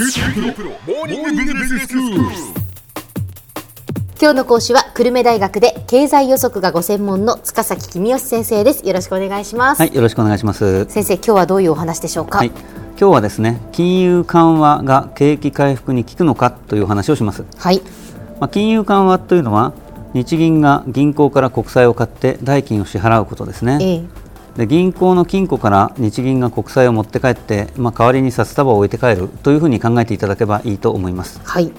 今日の講師は久留米大学で経済予測がご専門の塚崎君吉先生です。よろしくお願いします、はい、よろしくお願いします。先生今日はどういうお話でしょうか、はい、今日はですね、金融緩和が景気回復に効くのかという話をします。はい。まあ、金融緩和というのは日銀が銀行から国債を買って代金を支払うことですね。ええで銀行の金庫から日銀が国債を持って帰って、まあ、代わりに札束を置いて帰るというふうに考えていただければいいと思います。はい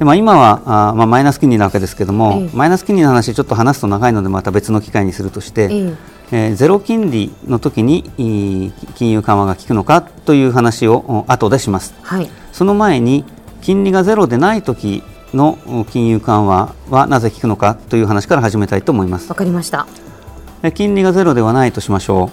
でまあ、今はあー、まあ、マイナス金利なわけですけども、ええマイナス金利の話ちょっと話すと長いのでまた別の機会にするとして、えええーゼロ金利の時に金融緩和が効くのかという話をお後でします。はいその前に金利がゼロでない時のお金融緩和はなぜ効くのかという話から始めたいと思いますわ。かりましたで金利がゼロではないとしましょう。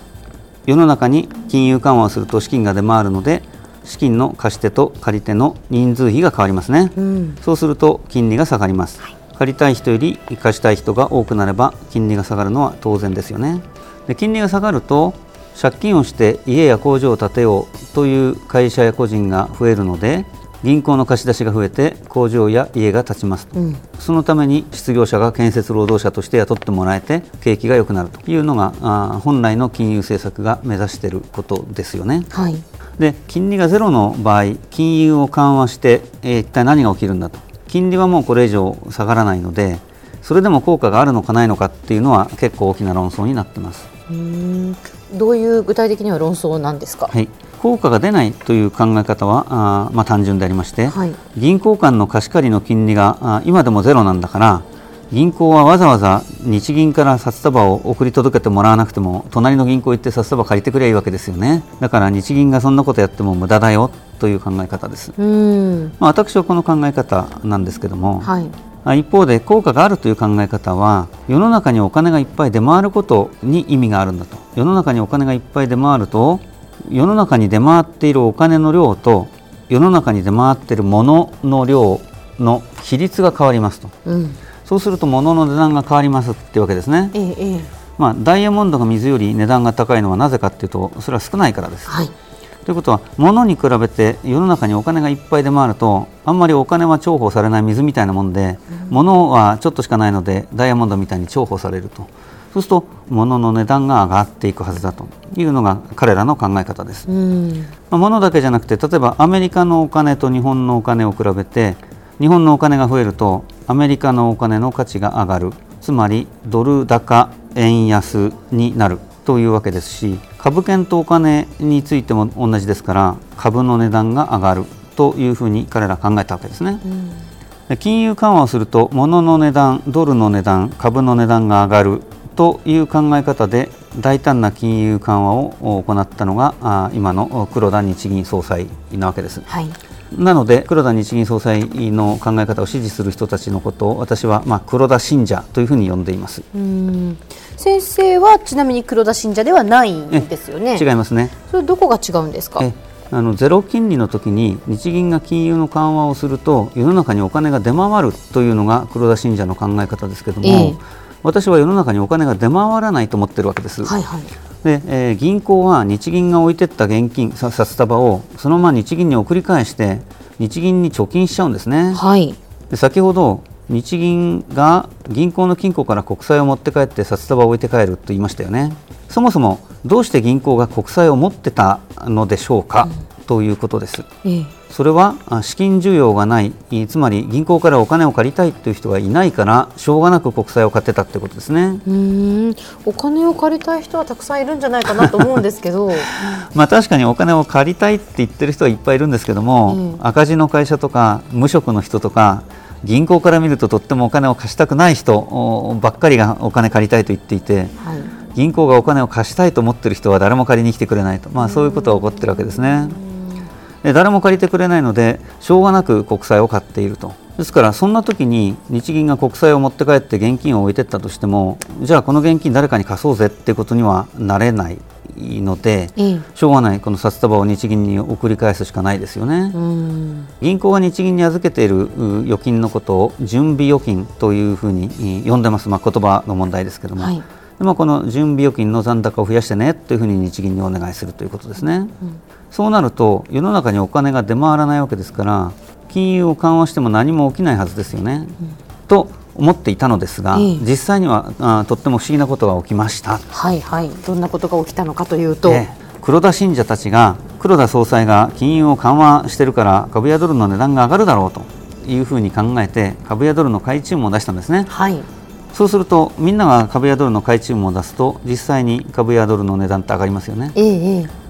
世の中に金融緩和をすると資金が出回るので資金の貸し手と借り手の人数比が変わりますね。うんそうすると金利が下がります、借りたい人より貸したい人が多くなれば金利が下がるのは当然ですよねで金利が下がると借金をして家や工場を建てようという会社や個人が増えるので銀行の貸し出しが増えて工場や家が建ちますと、うん。そのために失業者が建設労働者として雇ってもらえて景気が良くなるというのがあー本来の金融政策が目指していることですよね。はい。で金利がゼロの場合金融を緩和して、えー一体何が起きるんだと。金利はもうこれ以上下がらないのでそれでも効果があるのかないのかっていうのは結構大きな論争になってます、うーん。どういう具体的には論争なんですか？はい、効果が出ないという考え方はあーまあ、単純でありまして、はい。銀行間の貸し借りの金利があ今でもゼロなんだから銀行はわざわざ日銀から札束を送り届けてもらわなくても隣の銀行行って札束借りてくればいいわけですよね。だから日銀がそんなことやっても無駄だよという考え方です、まあ、私はこの考え方なんですけども、はい。あ一方で効果があるという考え方は世の中にお金がいっぱい出回ることに意味があるんだと。世の中にお金がいっぱい出回ると世の中に出回っているお金の量と世の中に出回っているものの量の比率が変わりますと。うん。そうすると物の値段が変わりますっていうわけですね、ええええ。まあ、ダイヤモンドが水より値段が高いのはなぜかっていうとそれは少ないからです。はい。ということは物に比べて世の中にお金がいっぱい出回るとあんまりお金は重宝されない水みたいなもんで、物はちょっとしかないのでダイヤモンドみたいに重宝されるとそうすると物の値段が上がっていくはずだというのが彼らの考え方です、うーん。まあ物だけじゃなくて例えばアメリカのお金と日本のお金を比べて日本のお金が増えるとアメリカのお金の価値が上がる。つまりドル高円安になるというわけですし株券とお金についても同じですから株の値段が上がるというふうに彼ら考えたわけですね。うん。で金融緩和をすると物の値段ドルの値段株の値段が上がるという考え方で大胆な金融緩和を行ったのがあ今の黒田日銀総裁なわけです。はいなので黒田日銀総裁の考え方を支持する人たちのことを私はまあ黒田信者というふうに呼んでいます。うーん先生はちなみに黒田信者ではないんですよね違いますね。それどこが違うんですか？えあのゼロ金利の時に日銀が金融の緩和をすると世の中にお金が出回るというのが黒田信者の考え方ですけども、ええ私は世の中にお金が出回らないと思ってるわけです。はいはい。で、えー銀行は日銀が置いてった現金さ札束をそのまま日銀に送り返して日銀に貯金しちゃうんですね。はい。で先ほど日銀が銀行の金庫から国債を持って帰って札束を置いて帰ると言いましたよね。そもそもどうして銀行が国債を持ってたのでしょうか、ということです。ええそれはあ資金需要がないいつまり銀行からお金を借りたいという人がいないからしょうがなく国債を買ってたってことですね。うーん。お金を借りたい人はたくさんいるんじゃないかなと思うんですけど。まあ確かにお金を借りたいって言ってる人はいっぱいいるんですけども、うん赤字の会社とか無職の人とか銀行から見るととってもお金を貸したくない人おばっかりがお金借りたいと言っていてはい。銀行がお金を貸したいと思っている人は誰も借りに来てくれないと、まあ、そういうことが起こってるわけですね。で誰も借りてくれないのでしょうがなく国債を買っていると。ですからそんな時に日銀が国債を持って帰って現金を置いてったとしてもじゃあこの現金誰かに貸そうぜっていうことにはなれないので、ええ。しょうがないこの札束を日銀に送り返すしかないですよね。うん。銀行が日銀に預けているう預金のことを準備預金というふうにい呼んでます、まあ、言葉の問題ですけども、はいでまあ、この準備預金の残高を増やしてねというふうに日銀にお願いするということですね、そうなると世の中にお金が出回らないわけですから金融を緩和しても何も起きないはずですよね、と思っていたのですが、ええ。実際にはあとっても不思議なことが起きました。はいはい。どんなことが起きたのかというと、ええ。黒田信者たちが黒田総裁が金融を緩和してるから株やドルの値段が上がるだろうというふうに考えて株やドルの買い注文を出したんですね。はいそうするとみんなが株やドルの買い注文を出すと実際に株やドルの値段って上がりますよね。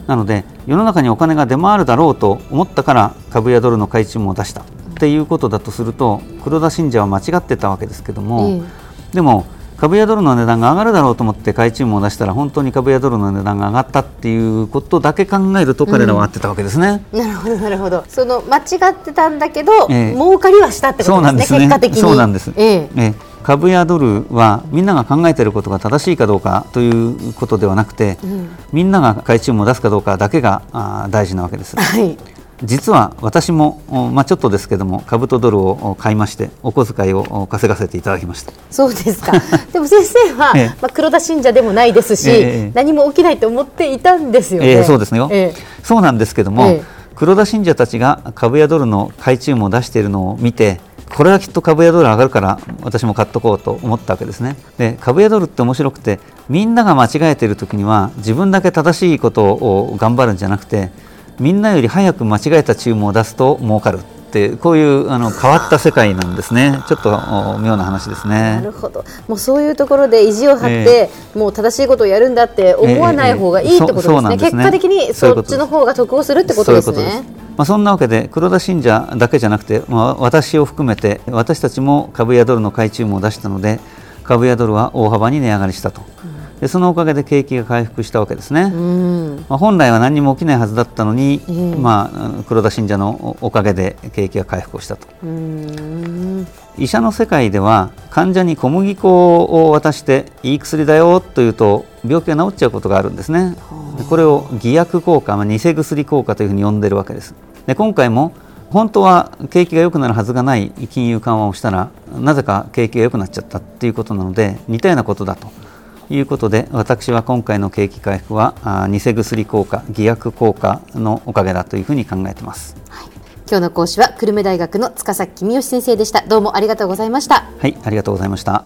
なので世の中にお金が出回るだろうと思ったから株やドルの買い注文を出したっていうことだとすると黒田信者は間違ってたわけですけども、えでも株やドルの値段が上がるだろうと思って買い注文を出したら本当に株やドルの値段が上がったっていうことだけ考えると彼らは合ってたわけですね。なるほどなるほど。その間違ってたんだけど、ええ。儲かりはしたってことですね結果的に。そうなんです。え。ええ株やドルはみんなが考えていることが正しいかどうかということではなくて、ん。みんなが買い注文を出すかどうかだけが大事なわけです。はい。実は私も、おまあ、ちょっとですけども株とドルをお買いましてお小遣いをお稼がせていただきました。そうですか。でも先生は、ええ。まあ、黒田信者でもないですし、ええ何も起きないと思っていたんですよね、えーそうですよ、えそうなんですけども、ええ。黒田信者たちが株やドルの買い注文を出しているのを見てこれはきっと株やドル上がるから私も買っとこうと思ったわけですね。で株やドルって面白くてみんなが間違えている時には自分だけ正しいことを頑張るんじゃなくてみんなより早く間違えた注文を出すと儲かるってこういうあの変わった世界なんですね。ちょっとお妙な話ですね。なるほど。もうそういうところで意地を張って、もう正しいことをやるんだって思わない方がいいってことですね,、ええええ。そうそうなんですね。結果的にそっちの方が得をするってことですねまあ、そんなわけで黒田信者だけじゃなくて、まあ、私を含めて私たちも株やドルの買い注文を出したので株やドルは大幅に値上がりしたと、でそのおかげで景気が回復したわけですね、うん。まあ、本来は何にも起きないはずだったのに、ええ。まあ、黒田信者のおおかげで景気が回復をしたと。医者の世界では患者に小麦粉を渡していい薬だよというと病気が治っちゃうことがあるんですね。でこれを偽薬効果、まあ、偽薬効果というふうに呼んでいるわけですで今回も本当は景気が良くなるはずがない金融緩和をしたらなぜか景気が良くなっちゃったということなので似たようなことだということで私は今回の景気回復はあ偽薬効果偽薬効果のおかげだというふうに考えています。今日の講師は久留米大学の塚崎君吉先生でした。どうもありがとうございました。はいありがとうございました